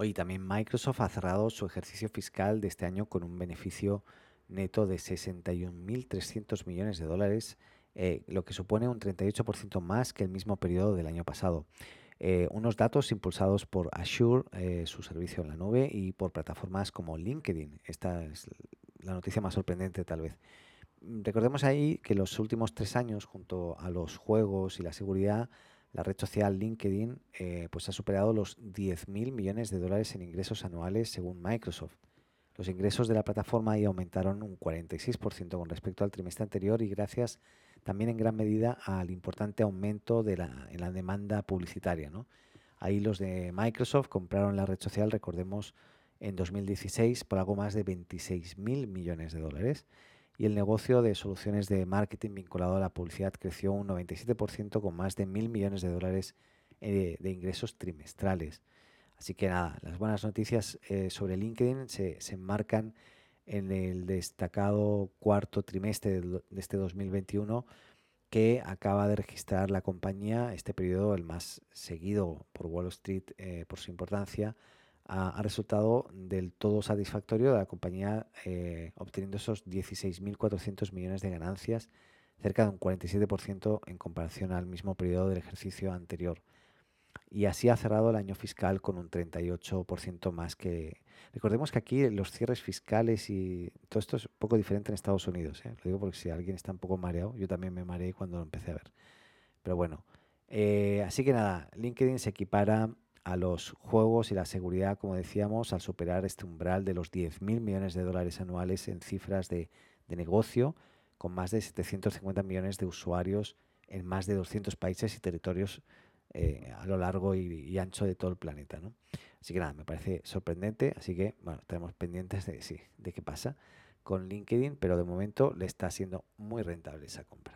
Hoy también Microsoft ha cerrado su ejercicio fiscal de este año con un beneficio neto de 61.300 millones de dólares, eh, lo que supone un 38% más que el mismo periodo del año pasado. Eh, unos datos impulsados por Azure, eh, su servicio en la nube, y por plataformas como LinkedIn. Esta es la noticia más sorprendente tal vez. Mm, recordemos ahí que los últimos tres años, junto a los juegos y la seguridad, la red social LinkedIn eh, pues ha superado los 10.000 millones de dólares en ingresos anuales según Microsoft. Los ingresos de la plataforma ahí aumentaron un 46% con respecto al trimestre anterior y gracias también en gran medida al importante aumento de la, en la demanda publicitaria. ¿no? Ahí los de Microsoft compraron la red social, recordemos, en 2016 por algo más de 26.000 millones de dólares y el negocio de soluciones de marketing vinculado a la publicidad creció un 97% con más de mil millones de dólares eh, de ingresos trimestrales. Así que nada, las buenas noticias eh, sobre LinkedIn se, enmarcan en el destacado cuarto trimestre de, este 2021 que acaba de registrar la compañía, este periodo el más seguido por Wall Street eh, por su importancia, ha, resultado del todo satisfactorio de la compañía eh, obteniendo esos 16.400 millones de ganancias, cerca de un 47% en comparación al mismo periodo del ejercicio anterior. Y así ha cerrado el año fiscal con un 38% más que... Recordemos que aquí los cierres fiscales y todo esto es un poco diferente en Estados Unidos. ¿eh? Lo digo porque si alguien está un poco mareado, yo también me mareé cuando lo empecé a ver. Pero bueno, eh, así que nada, LinkedIn se equipara a los juegos y la seguridad, como decíamos, al superar este umbral de los 10.000 millones de dólares anuales en cifras de, negocio, con más de 750 millones de usuarios en más de 200 países y territorios eh, a lo largo y, ancho de todo el planeta. ¿no? Así que nada, me parece sorprendente, así que bueno, estaremos pendientes de, sí, de qué pasa con LinkedIn, pero de momento le está siendo muy rentable esa compra.